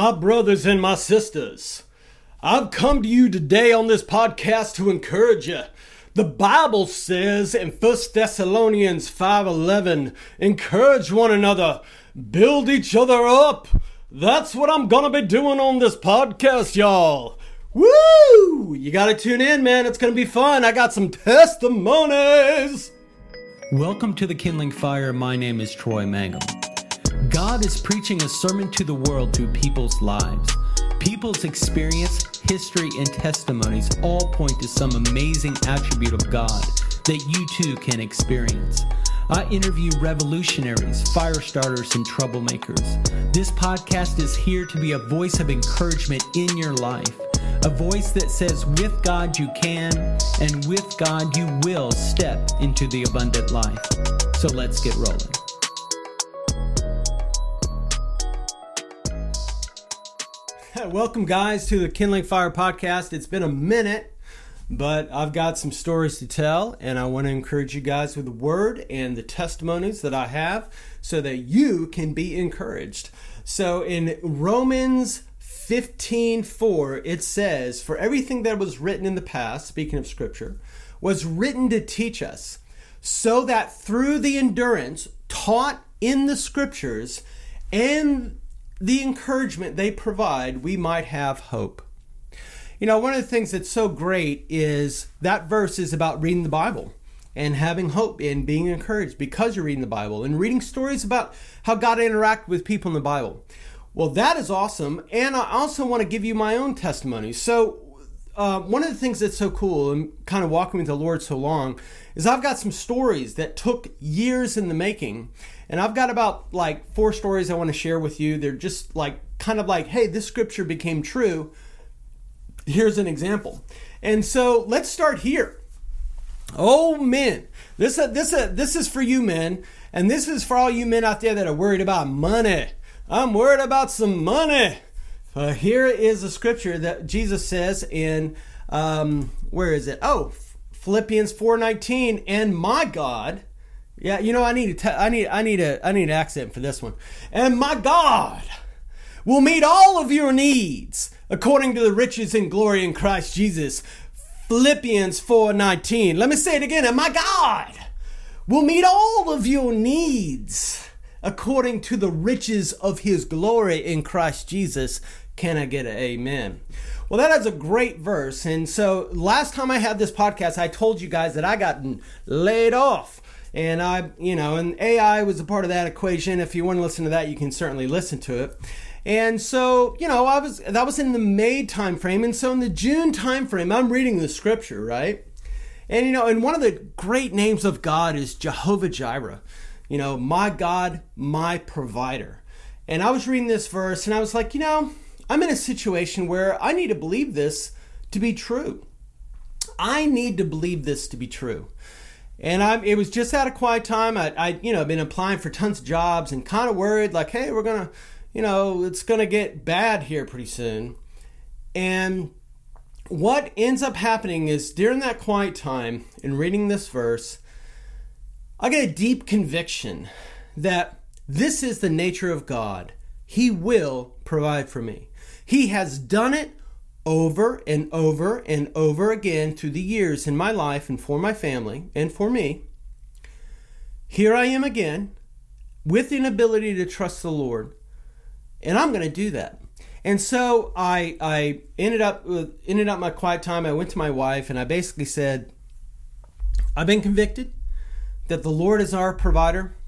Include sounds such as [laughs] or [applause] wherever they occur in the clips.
My brothers and my sisters, I've come to you today on this podcast to encourage you. The Bible says in 1 Thessalonians 5:11, encourage one another, build each other up. That's what I'm going to be doing on this podcast, y'all. Woo! You got to tune in, man. It's going to be fun. I got some testimonies. Welcome to the Kindling Fire. My name is Troy Mangum. God is preaching a sermon to the world through people's lives. People's experience, history, and testimonies all point to some amazing attribute of God that you too can experience. I interview revolutionaries, fire starters, and troublemakers. This podcast is here to be a voice of encouragement in your life, a voice that says, with God you can, and with God you will step into the abundant life. So let's get rolling. [laughs] Welcome, guys, to the Kindling Fire podcast. It's been a minute, but I've got some stories to tell, and I want to encourage you guys with the word and the testimonies that I have so that you can be encouraged. So in Romans 15 4, it says, For everything that was written in the past, speaking of scripture, was written to teach us, so that through the endurance taught in the scriptures and the encouragement they provide, we might have hope. You know, one of the things that's so great is that verse is about reading the Bible and having hope and being encouraged because you're reading the Bible and reading stories about how God interacted with people in the Bible. Well, that is awesome. And I also want to give you my own testimony. So, uh, one of the things that's so cool and kind of walking with the Lord so long is I've got some stories that took years in the making. And I've got about like four stories I want to share with you. They're just like kind of like, hey, this scripture became true. Here's an example. And so let's start here. Oh men, this uh, this uh, this is for you men, and this is for all you men out there that are worried about money. I'm worried about some money. Uh, here is a scripture that Jesus says in um, where is it? Oh, Philippians 4:19. And my God, yeah, you know I need to I need I need a I need an accent for this one. And my God will meet all of your needs according to the riches and glory in Christ Jesus. Philippians 4:19. Let me say it again. And my God will meet all of your needs according to the riches of his glory in Christ Jesus. Can I get an amen? Well, that is a great verse. And so last time I had this podcast, I told you guys that I got laid off. And I, you know, and AI was a part of that equation. If you want to listen to that, you can certainly listen to it. And so, you know, I was that was in the May time frame, and so in the June time frame, I'm reading the scripture, right? And you know, and one of the great names of God is Jehovah Jireh. You know, my God, my provider. And I was reading this verse and I was like, you know, I'm in a situation where I need to believe this to be true. I need to believe this to be true. And I, it was just out of quiet time. I, I, you know, been applying for tons of jobs and kind of worried, like, hey, we're gonna, you know, it's gonna get bad here pretty soon. And what ends up happening is during that quiet time in reading this verse, I get a deep conviction that this is the nature of God. He will provide for me. He has done it over and over and over again through the years in my life and for my family and for me. Here I am again with an ability to trust the Lord, and I'm going to do that. And so I I ended up with ended up my quiet time. I went to my wife and I basically said, I've been convicted that the Lord is our provider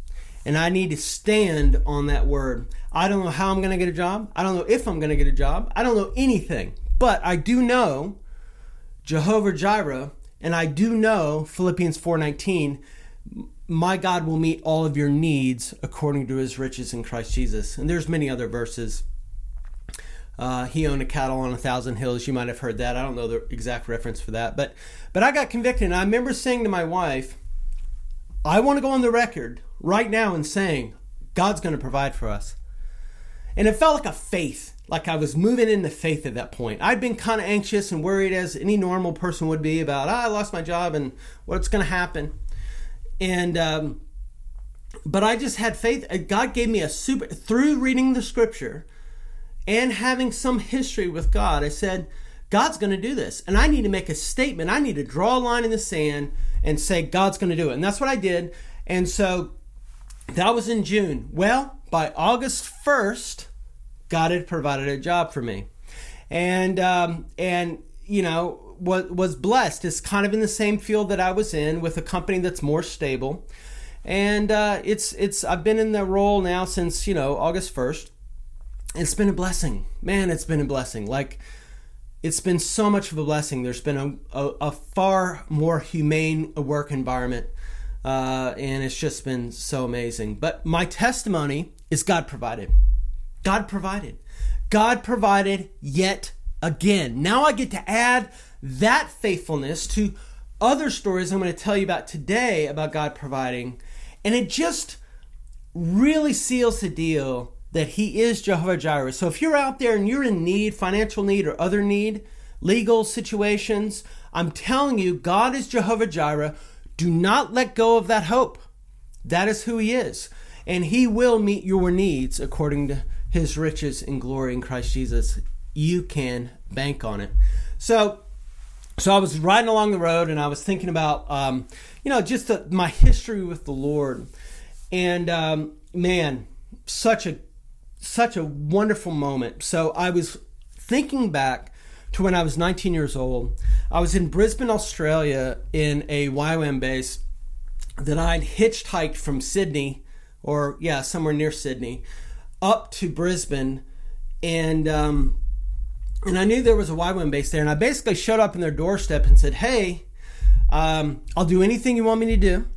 and I need to stand on that word. I don't know how I'm going to get a job. I don't know if I'm going to get a job. I don't know anything. But I do know Jehovah Jireh and I do know Philippians 4:19 my God will meet all of your needs according to his riches in Christ Jesus. And there's many other verses. Uh, he owned a cattle on a thousand hills. You might have heard that. I don't know the exact reference for that, but but I got convicted. And I remember saying to my wife, I want to go on the record right now and saying God's going to provide for us. And it felt like a faith, like I was moving into faith at that point. I'd been kind of anxious and worried, as any normal person would be, about ah, I lost my job and what's going to happen. And um, but I just had faith. God gave me a super through reading the scripture and having some history with God, I said, God's going to do this. And I need to make a statement. I need to draw a line in the sand and say, God's going to do it. And that's what I did. And so that was in June. Well, by August 1st, God had provided a job for me. And, um, and, you know, was, was blessed. It's kind of in the same field that I was in with a company that's more stable. And uh, it's, it's, I've been in the role now since, you know, August 1st. It's been a blessing. Man, it's been a blessing. Like, it's been so much of a blessing. There's been a, a, a far more humane work environment, uh, and it's just been so amazing. But my testimony is God provided. God provided. God provided yet again. Now I get to add that faithfulness to other stories I'm going to tell you about today about God providing. And it just really seals the deal that He is Jehovah Jireh. So if you're out there and you're in need, financial need or other need, legal situations, I'm telling you, God is Jehovah Jireh. Do not let go of that hope. That is who He is. And He will meet your needs according to His riches and glory in Christ Jesus. You can bank on it. So, so I was riding along the road and I was thinking about, um, you know, just the, my history with the Lord. And um, man, such a such a wonderful moment. So I was thinking back to when I was 19 years old. I was in Brisbane, Australia, in a YWAM base that I'd hitchhiked from Sydney, or yeah, somewhere near Sydney, up to Brisbane, and um, and I knew there was a YWAM base there, and I basically showed up in their doorstep and said, "Hey, um, I'll do anything you want me to do.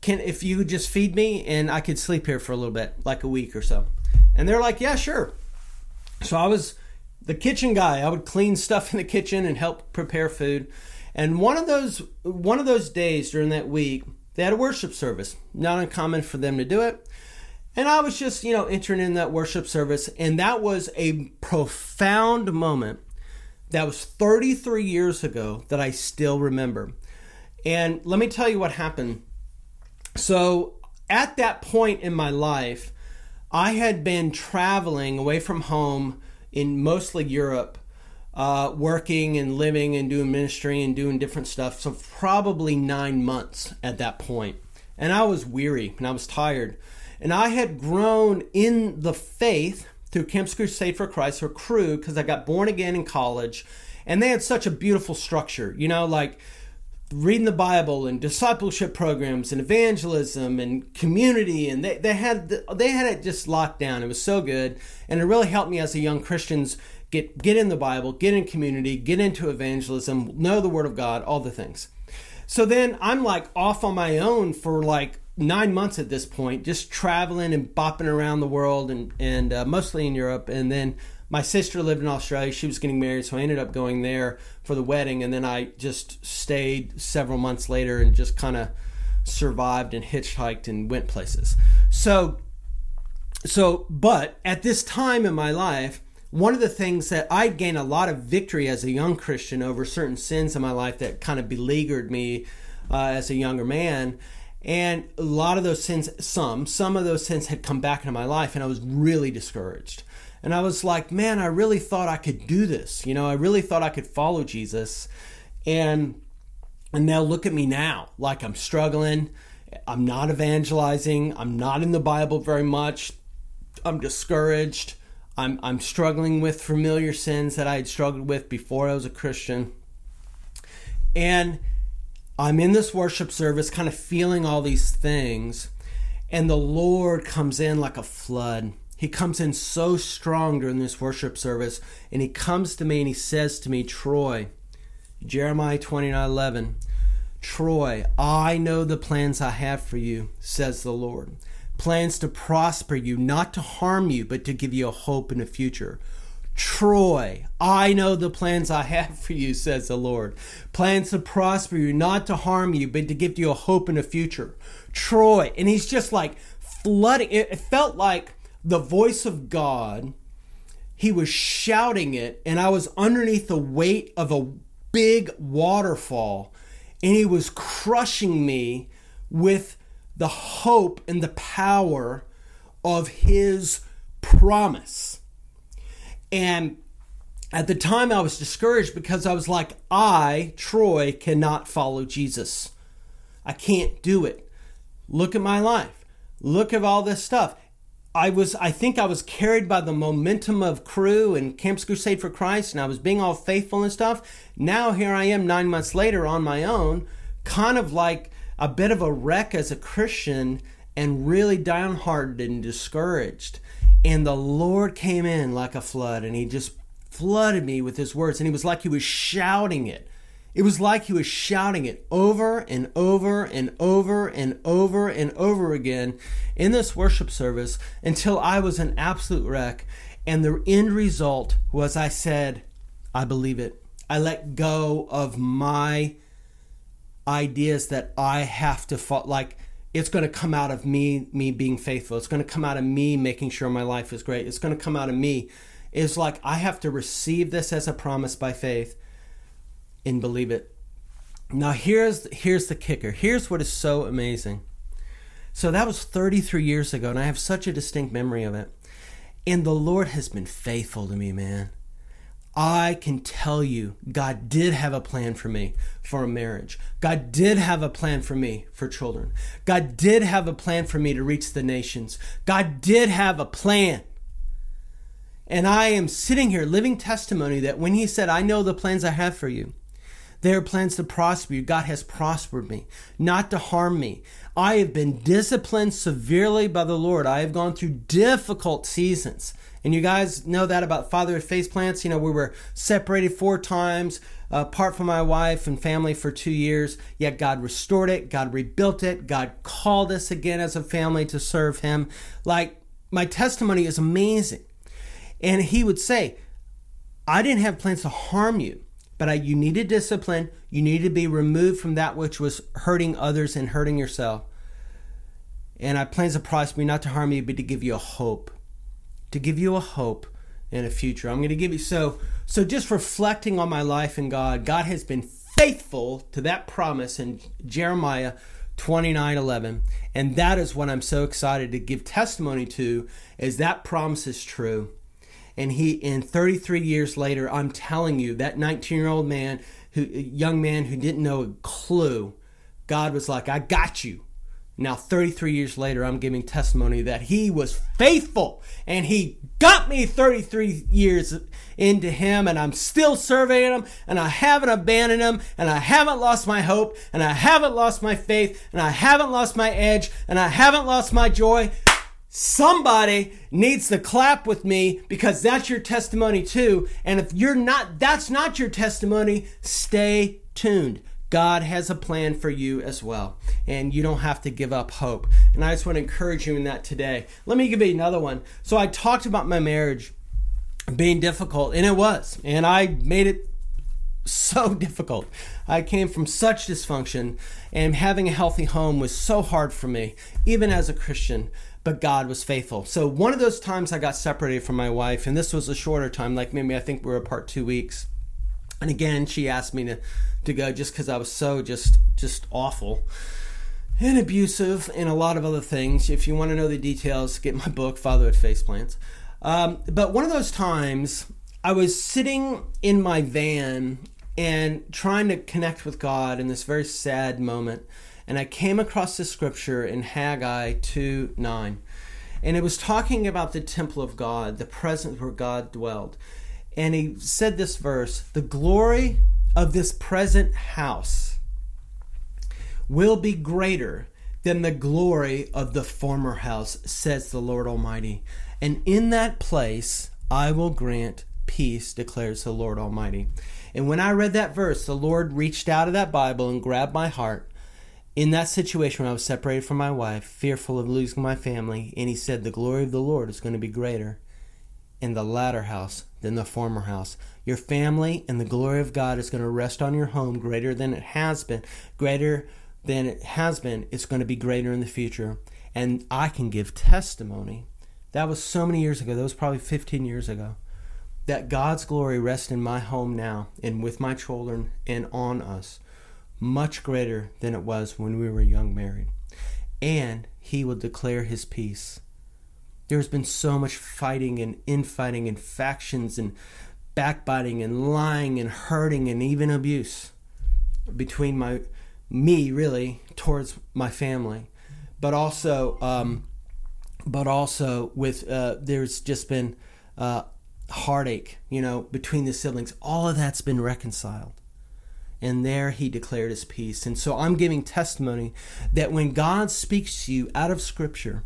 Can if you just feed me, and I could sleep here for a little bit, like a week or so." And they're like, yeah, sure. So I was the kitchen guy. I would clean stuff in the kitchen and help prepare food. And one of those one of those days during that week, they had a worship service. Not uncommon for them to do it. And I was just, you know, entering in that worship service, and that was a profound moment that was 33 years ago that I still remember. And let me tell you what happened. So, at that point in my life, I had been traveling away from home in mostly Europe, uh, working and living and doing ministry and doing different stuff. So probably nine months at that point. And I was weary and I was tired. And I had grown in the faith through Campus Crusade for Christ or Cru because I got born again in college. And they had such a beautiful structure, you know, like reading the Bible and discipleship programs and evangelism and community and they, they had they had it just locked down. It was so good and it really helped me as a young Christians get get in the Bible, get in community, get into evangelism, know the word of God, all the things. So then I'm like off on my own for like nine months at this point, just traveling and bopping around the world and and uh, mostly in Europe and then my sister lived in Australia. She was getting married, so I ended up going there for the wedding, and then I just stayed several months later and just kind of survived and hitchhiked and went places. So, so, but at this time in my life, one of the things that I gained a lot of victory as a young Christian over certain sins in my life that kind of beleaguered me uh, as a younger man. And a lot of those sins, some, some of those sins had come back into my life, and I was really discouraged. And I was like, man, I really thought I could do this. You know, I really thought I could follow Jesus. And and now look at me now. Like I'm struggling. I'm not evangelizing. I'm not in the Bible very much. I'm discouraged. I'm I'm struggling with familiar sins that I had struggled with before I was a Christian. And I'm in this worship service kind of feeling all these things and the Lord comes in like a flood he comes in so strong during this worship service, and he comes to me and he says to me, Troy, Jeremiah 29 11, Troy, I know the plans I have for you, says the Lord. Plans to prosper you, not to harm you, but to give you a hope in the future. Troy, I know the plans I have for you, says the Lord. Plans to prosper you, not to harm you, but to give you a hope in the future. Troy. And he's just like flooding. It felt like the voice of God. He was shouting it, and I was underneath the weight of a big waterfall, and he was crushing me with the hope and the power of his promise. And at the time, I was discouraged because I was like, I, Troy, cannot follow Jesus. I can't do it. Look at my life. Look at all this stuff. I was, I think I was carried by the momentum of Cru and Campus Crusade for Christ, and I was being all faithful and stuff. Now here I am nine months later on my own, kind of like a bit of a wreck as a Christian and really downhearted and discouraged. And the Lord came in like a flood and he just flooded me with his words. And he was like he was shouting it. It was like he was shouting it over and over and over and over and over again in this worship service until I was an absolute wreck. And the end result was I said, I believe it. I let go of my ideas that I have to. Like, it's going to come out of me me being faithful. It's going to come out of me making sure my life is great. It's going to come out of me. It's like i have to receive this as a promise by faith and believe it. Now here's here's the kicker. Here's what is so amazing. So that was 33 years ago and i have such a distinct memory of it. And the lord has been faithful to me man I can tell you, God did have a plan for me for a marriage. God did have a plan for me for children. God did have a plan for me to reach the nations. God did have a plan. And I am sitting here living testimony that when He said, I know the plans I have for you, they are plans to prosper you. God has prospered me, not to harm me. I have been disciplined severely by the Lord. I have gone through difficult seasons. And you guys know that about Fatherhood Faceplants. You know, we were separated four times, apart from my wife and family for two years. Yet God restored it, God rebuilt it, God called us again as a family to serve Him. Like, my testimony is amazing. And He would say, I didn't have plans to harm you, but I, you needed discipline. You needed to be removed from that which was hurting others and hurting yourself. And I plans to prosper me, not to harm you, but to give you a hope to give you a hope and a future. I'm going to give you so so just reflecting on my life in God. God has been faithful to that promise in Jeremiah 29:11, and that is what I'm so excited to give testimony to is that promise is true. And he in 33 years later, I'm telling you that 19-year-old man who young man who didn't know a clue, God was like, "I got you." Now, 33 years later, I'm giving testimony that he was faithful and he got me 33 years into him and I'm still serving him and I haven't abandoned him and I haven't lost my hope and I haven't lost my faith and I haven't lost my edge and I haven't lost my joy. Somebody needs to clap with me because that's your testimony too. And if you're not, that's not your testimony, stay tuned. God has a plan for you as well, and you don't have to give up hope. And I just want to encourage you in that today. Let me give you another one. So I talked about my marriage being difficult, and it was, and I made it so [laughs] difficult. I came from such dysfunction, and having a healthy home was so hard for me, even as a Christian. But God was faithful. So, one of those times I got separated from my wife, and this was a shorter time, like maybe I think we were apart two weeks. And again, she asked me to to go just because I was so just just awful and abusive and a lot of other things. If you want to know the details, get my book, Fatherhood Faceplants. Um, but one of those times, I was sitting in my van and trying to connect with God in this very sad moment, and I came across the scripture in Haggai 2 9. And it was talking about the temple of God, the presence where God dwelled. And he said this verse The glory of this present house will be greater than the glory of the former house, says the Lord Almighty. And in that place I will grant peace, declares the Lord Almighty. And when I read that verse, the Lord reached out of that Bible and grabbed my heart in that situation when I was separated from my wife, fearful of losing my family, and He said, The glory of the Lord is going to be greater in the latter house than the former house. Your family and the glory of God is going to rest on your home greater than it has been, greater than it has been. It's going to be greater in the future. And I can give testimony. That was so many years ago. That was probably 15 years ago. That God's glory rests in my home now and with my children and on us, much greater than it was when we were young married. And He will declare His peace there's been so much fighting and infighting and factions and backbiting and lying and hurting and even abuse between my me really towards my family. But also um, but also with uh, there's just been uh, heartache you know between the siblings. All of that's been reconciled. And there he declared his peace. And so i'm giving testimony that when god speaks to you out of scripture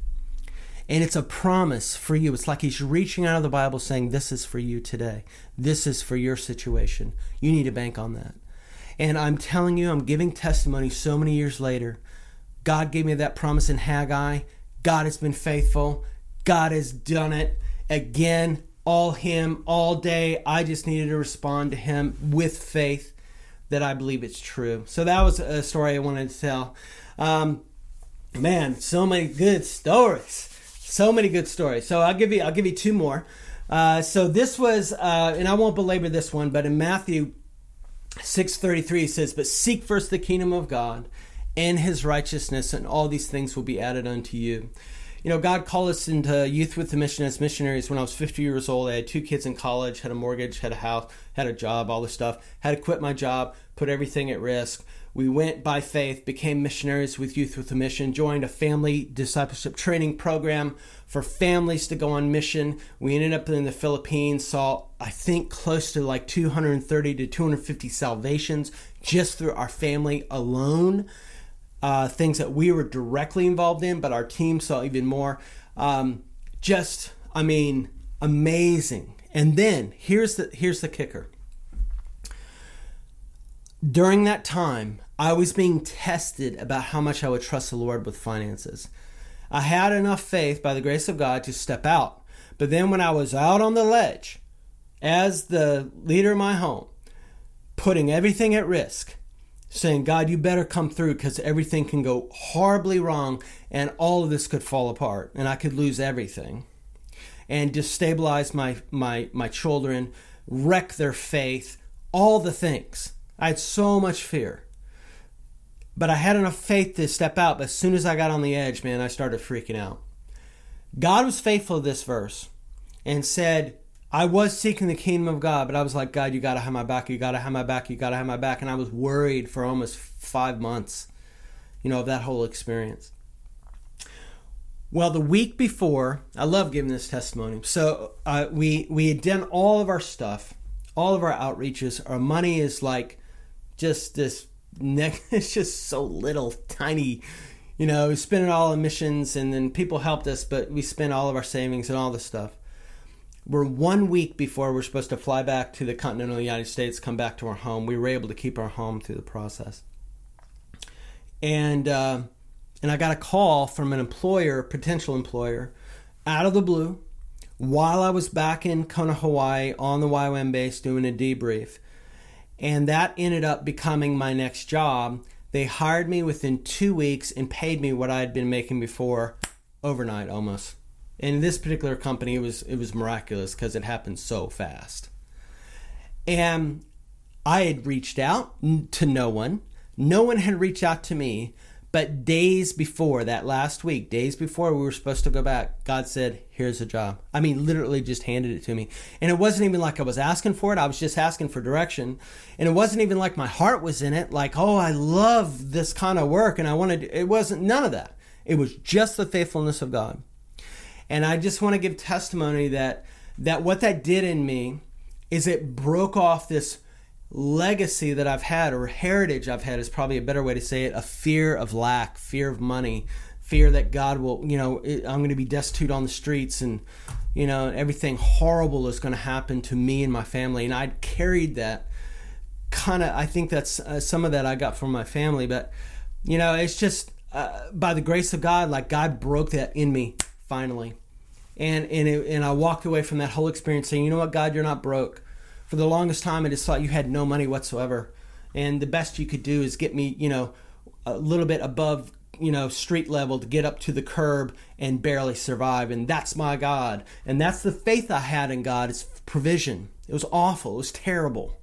and it's a promise for you. It's like he's reaching out of the Bible saying, This is for you today. This is for your situation. You need to bank on that. And I'm telling you, I'm giving testimony so many years later. God gave me that promise in Haggai. God has been faithful. God has done it again, all Him, all day. I just needed to respond to Him with faith that I believe it's true. So that was a story I wanted to tell. Um, man, so many good stories. So many good stories. So I'll give you I'll give you two more. Uh, so this was, uh, and I won't belabor this one, but in Matthew six thirty three says, "But seek first the kingdom of God and His righteousness, and all these things will be added unto you." You know, God called us into youth with the mission as missionaries when I was 50 years old. I had two kids in college, had a mortgage, had a house, had a job, all this stuff. Had to quit my job, put everything at risk. We went by faith, became missionaries with Youth with a Mission, joined a family discipleship training program for families to go on mission. We ended up in the Philippines, saw, I think, close to like 230 to 250 salvations just through our family alone. Uh, things that we were directly involved in, but our team saw even more. Um, just, I mean, amazing. And then here's the here's the kicker. During that time, I was being tested about how much I would trust the Lord with finances. I had enough faith by the grace of God to step out. But then when I was out on the ledge, as the leader of my home, putting everything at risk, saying, God, you better come through because everything can go horribly wrong and all of this could fall apart and I could lose everything and destabilize my, my, my children, wreck their faith, all the things. I had so much fear. But I had enough faith to step out. But as soon as I got on the edge, man, I started freaking out. God was faithful to this verse and said, I was seeking the kingdom of God, but I was like, God, you got to have my back. You got to have my back. You got to have my back. And I was worried for almost five months, you know, of that whole experience. Well, the week before, I love giving this testimony. So uh, we we had done all of our stuff, all of our outreaches. Our money is like just this [laughs] it's just so little, tiny. You know, we spent it all on missions, and then people helped us, but we spent all of our savings and all this stuff. We're one week before we're supposed to fly back to the continental United States, come back to our home. We were able to keep our home through the process, and uh, and I got a call from an employer, potential employer, out of the blue, while I was back in Kona, Hawaii, on the YWAM base doing a debrief and that ended up becoming my next job. They hired me within two weeks and paid me what I had been making before overnight almost. In this particular company, it was it was miraculous because it happened so fast. And I had reached out to no one. No one had reached out to me but days before that last week, days before we were supposed to go back, God said, Here's a job. I mean, literally just handed it to me. And it wasn't even like I was asking for it, I was just asking for direction. And it wasn't even like my heart was in it, like, oh, I love this kind of work. And I wanted, it wasn't none of that. It was just the faithfulness of God. And I just want to give testimony that that what that did in me is it broke off this legacy that I've had or heritage I've had is probably a better way to say it a fear of lack, fear of money, fear that God will, you know, I'm going to be destitute on the streets and, you know, everything horrible is going to happen to me and my family. And I'd carried that kind of, I think that's uh, some of that I got from my family. But, you know, it's just uh, by the grace of God, like God broke that in me finally. And, and, it, and I walked away from that whole experience saying, you know what, God, you're not broke for the longest time, I just thought you had no money whatsoever, and the best you could do is get me, you know, a little bit above, you know, street level to get up to the curb and barely survive. And that's my God, and that's the faith I had in God. It's provision. It was awful. It was terrible.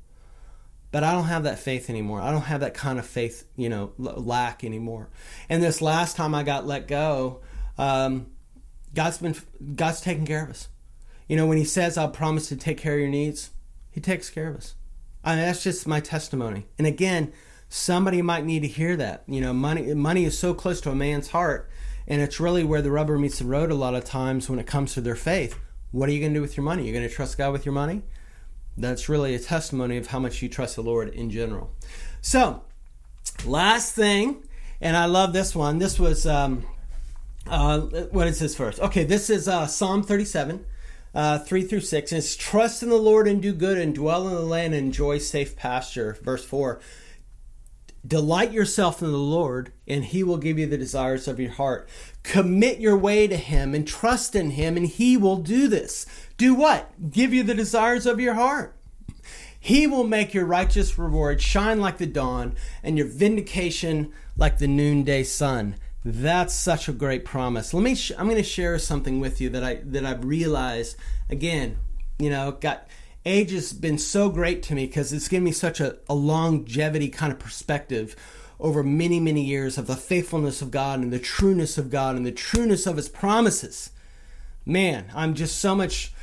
But I don't have that faith anymore. I don't have that kind of faith, you know, lack anymore. And this last time I got let go, um, God's been God's taking care of us. You know, when He says, "I'll promise to take care of your needs," He takes care of us. I mean, that's just my testimony. And again, somebody might need to hear that. You know, money money is so close to a man's heart, and it's really where the rubber meets the road a lot of times when it comes to their faith. What are you going to do with your money? You're going to trust God with your money? That's really a testimony of how much you trust the Lord in general. So, last thing, and I love this one. This was um, uh, what is this first? Okay, this is uh, Psalm 37. Uh, 3 through 6. And it's trust in the Lord and do good and dwell in the land and enjoy safe pasture. Verse 4 Delight yourself in the Lord, and he will give you the desires of your heart. Commit your way to him and trust in him, and he will do this. Do what? Give you the desires of your heart. He will make your righteous reward shine like the dawn, and your vindication like the noonday sun. That's such a great promise. Let me. Sh- I'm going to share something with you that I that I've realized. Again, you know, got age has been so great to me because it's given me such a, a longevity kind of perspective over many many years of the faithfulness of God and the trueness of God and the trueness of His promises. Man, I'm just so much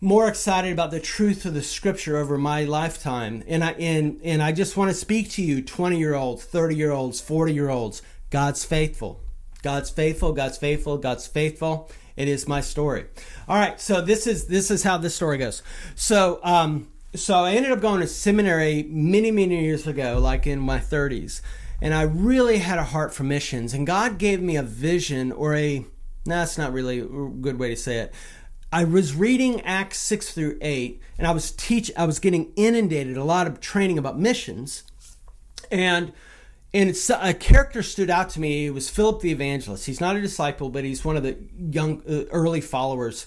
more excited about the truth of the scripture over my lifetime and i and, and i just want to speak to you 20 year olds 30 year olds 40 year olds god's faithful. God's faithful god's faithful god's faithful. It is my story. All right so this is this is how this story goes. So um so i ended up going to seminary many many years ago like in my 30s and i really had a heart for missions and god gave me a vision or a no, that's not really a good way to say it. I was reading Acts 6 through 8 and I was teach I was getting inundated a lot of training about missions and and a character stood out to me. It was Philip the evangelist. He's not a disciple but he's one of the young uh, early followers.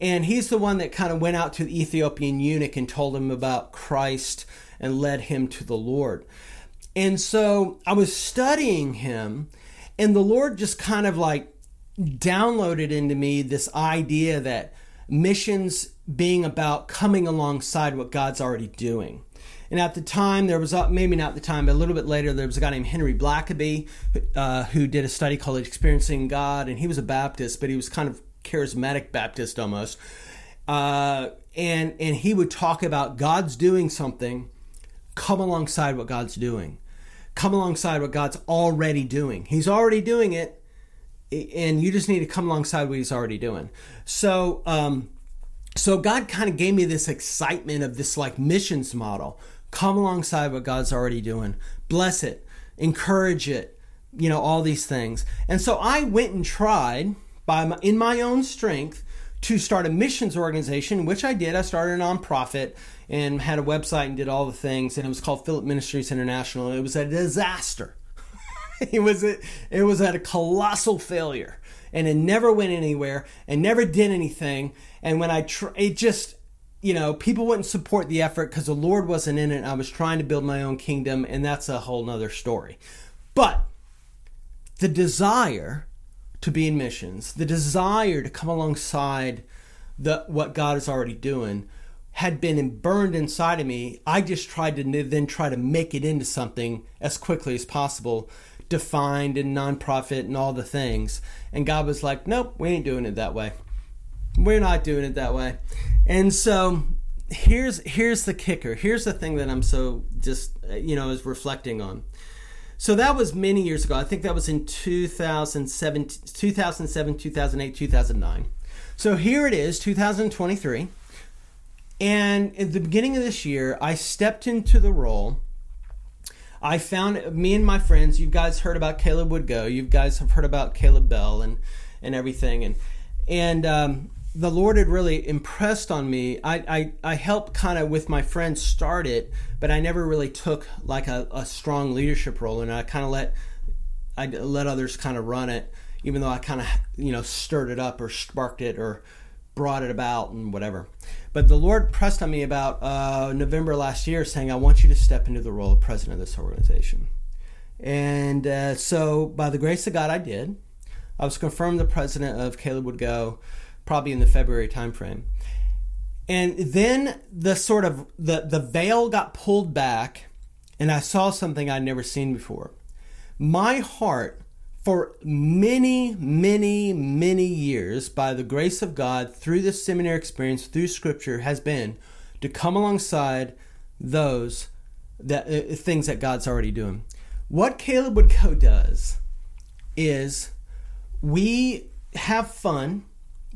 And he's the one that kind of went out to the Ethiopian eunuch and told him about Christ and led him to the Lord. And so I was studying him and the Lord just kind of like downloaded into me this idea that missions being about coming alongside what God's already doing. And at the time, there was maybe not the time, but a little bit later, there was a guy named Henry Blackaby uh, who did a study called Experiencing God, and he was a Baptist, but he was kind of charismatic Baptist almost. Uh, and and he would talk about God's doing something, come alongside what God's doing, come alongside what God's already doing. He's already doing it, and you just need to come alongside what he's already doing. So, um, so God kind of gave me this excitement of this like missions model. Come alongside what God's already doing. Bless it, encourage it, you know, all these things. And so I went and tried by my, in my own strength to start a missions organization, which I did. I started a nonprofit and had a website and did all the things, and it was called Philip Ministries International. It was a disaster. [laughs] it was a, it was at a colossal failure and it never went anywhere and never did anything and when i tr- it just you know people wouldn't support the effort because the lord wasn't in it i was trying to build my own kingdom and that's a whole nother story but the desire to be in missions the desire to come alongside the what god is already doing had been burned inside of me i just tried to then try to make it into something as quickly as possible defined and nonprofit and all the things. And God was like, nope, we ain't doing it that way. We're not doing it that way. And so here's here's the kicker. Here's the thing that I'm so just you know is reflecting on. So that was many years ago. I think that was in 2007, 2007 2008, 2009. So here it is, 2023. And at the beginning of this year, I stepped into the role I found me and my friends. You guys heard about Caleb Would Go. You guys have heard about Caleb Bell and and everything. And and um, the Lord had really impressed on me. I I, I helped kind of with my friends start it, but I never really took like a, a strong leadership role, and I kind of let I let others kind of run it, even though I kind of you know stirred it up or sparked it or brought it about and whatever. But the Lord pressed on me about uh, November last year, saying, "I want you to step into the role of president of this organization." And uh, so, by the grace of God, I did. I was confirmed the president of Caleb Would Go, probably in the February timeframe. And then the sort of the the veil got pulled back, and I saw something I'd never seen before. My heart for many, many, many years, by the grace of God, through this seminary experience, through Scripture, has been to come alongside those that uh, things that God's already doing. What Caleb Would Go does is we have fun,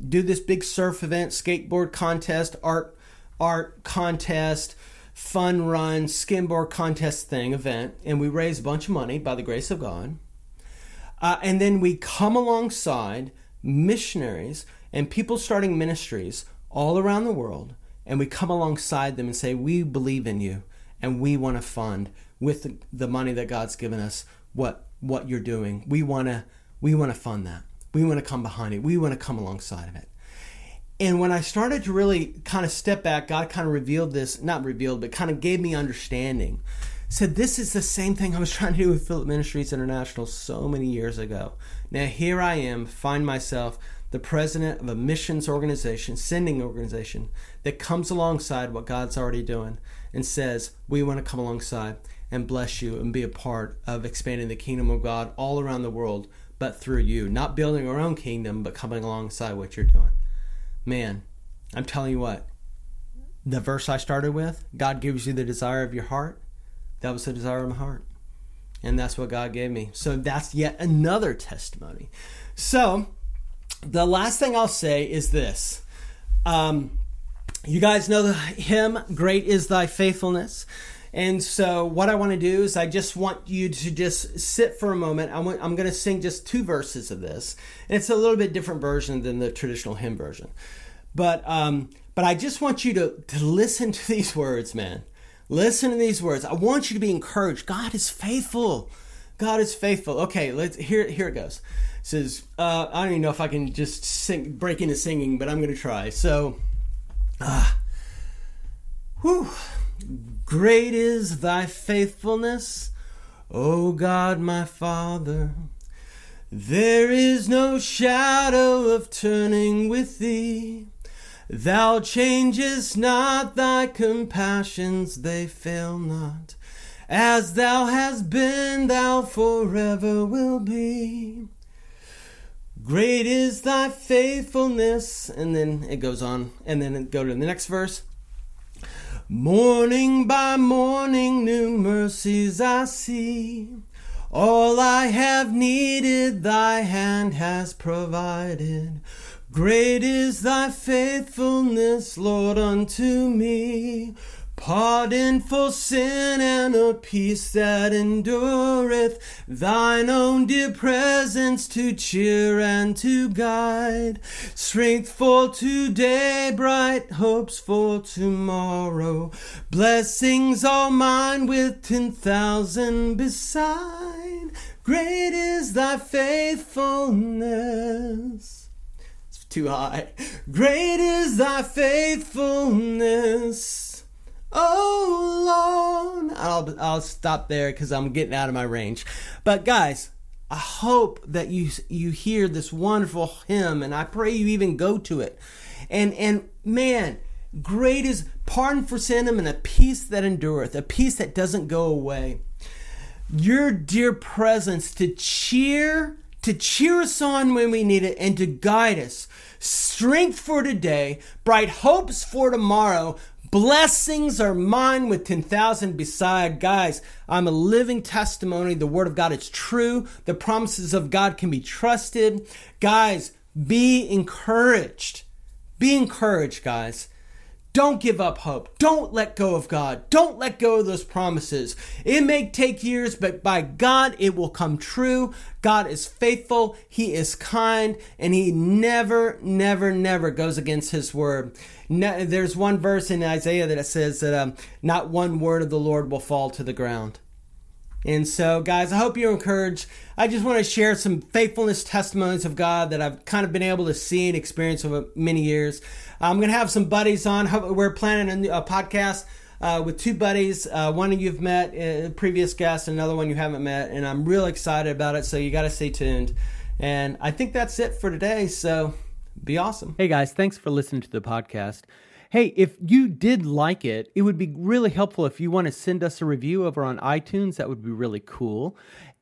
do this big surf event, skateboard contest, art art contest, fun run, skimboard contest thing event, and we raise a bunch of money by the grace of God. Uh, and then we come alongside missionaries and people starting ministries all around the world, and we come alongside them and say, We believe in you, and we want to fund with the, money that God's given us what what you're doing. We want to we want to fund that. We want to come behind it. We want to come alongside of it. And when I started to really kind of step back, God kind of revealed this, not revealed, but kind of gave me understanding. Said, This is the same thing I was [laughs] trying to do with Philip Ministries International so many years ago. Now, here I am, find myself the president of a missions organization, sending organization, that comes alongside what God's already doing and says, We want to come alongside and bless you and be a part of expanding the kingdom of God all around the world but through you. Not building our own kingdom, but coming alongside what you're doing. Man, I'm telling you what, the verse I started with, God gives you the desire of your heart. That was the desire of my heart. And that's what God gave me. So that's yet another testimony. So the last thing I'll say is this. Um, you guys know the hymn, Great is Thy Faithfulness. And so, what I want to do is, I just want you to just sit for a moment. I am going to sing just two verses of this. And it's a little bit different version than the traditional hymn version. But, um, but I just want you to, to listen to these words, man. Listen to these words. I want you to be encouraged. God is faithful. God is faithful. Okay, let's here. Here it goes. It says, uh, I don't even know if I can just sing, break into singing, but I'm going to try. So, ah, uh, whew. Great is thy faithfulness, O God my Father. There is no shadow of turning with thee. Thou changest not thy compassions, they fail not. As thou hast been, thou forever will be. Great is thy faithfulness. And then it goes on. And then it go to the next verse. Morning by morning, new mercies I see. All I have needed, thy hand has provided. Great is thy faithfulness, Lord, unto me. Pardon for sin and a peace that endureth, thine own dear presence to cheer and to guide, strength for today, bright hopes for tomorrow, blessings all mine with ten thousand beside. Great is thy faithfulness. It's too high. Great is thy faithfulness. Lord. I'll I'll stop there because I'm getting out of my range. But guys, I hope that you you hear this wonderful hymn, and I pray you even go to it. And and man, great is pardon for sin and a peace that endureth, a peace that doesn't go away. Your dear presence to cheer to cheer us on when we need it and to guide us. Strength for today, bright hopes for tomorrow, Blessings are mine with 10,000 beside. Guys, I'm a living testimony. The Word of God is true. The promises of God can be trusted. Guys, be encouraged. Be encouraged, guys. Don't give up hope. Don't let go of God. Don't let go of those promises. It may take years, but by God, it will come true. God is faithful. He is kind and he never, never, never goes against his word. There's one verse in Isaiah that says that um, not one word of the Lord will fall to the ground. And so, guys, I hope you're encouraged. I just want to share some faithfulness testimonies of God that I've kind of been able to see and experience over many years. I'm going to have some buddies on. We're planning a, podcast uh, with two buddies. Uh, one you've met, a uh, previous guest, another one you haven't met, and I'm real excited about it. So you got to stay tuned. And I think that's it for today. So be awesome. Hey guys, thanks for listening to the podcast. Hey, if you did like it, it would be really helpful if you want to send us a review over on iTunes. That would be really cool.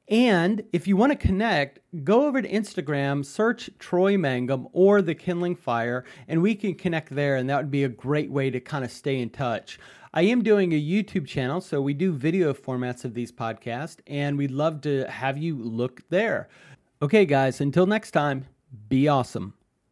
And if you want to connect, go over to Instagram, search Troy Mangum or The Kindling Fire, and we can connect there. And that would be a great way to kind of stay in touch. I am doing a YouTube channel, so we do video formats of these podcasts, and we'd love to have you look there. Okay, guys, until next time, be awesome.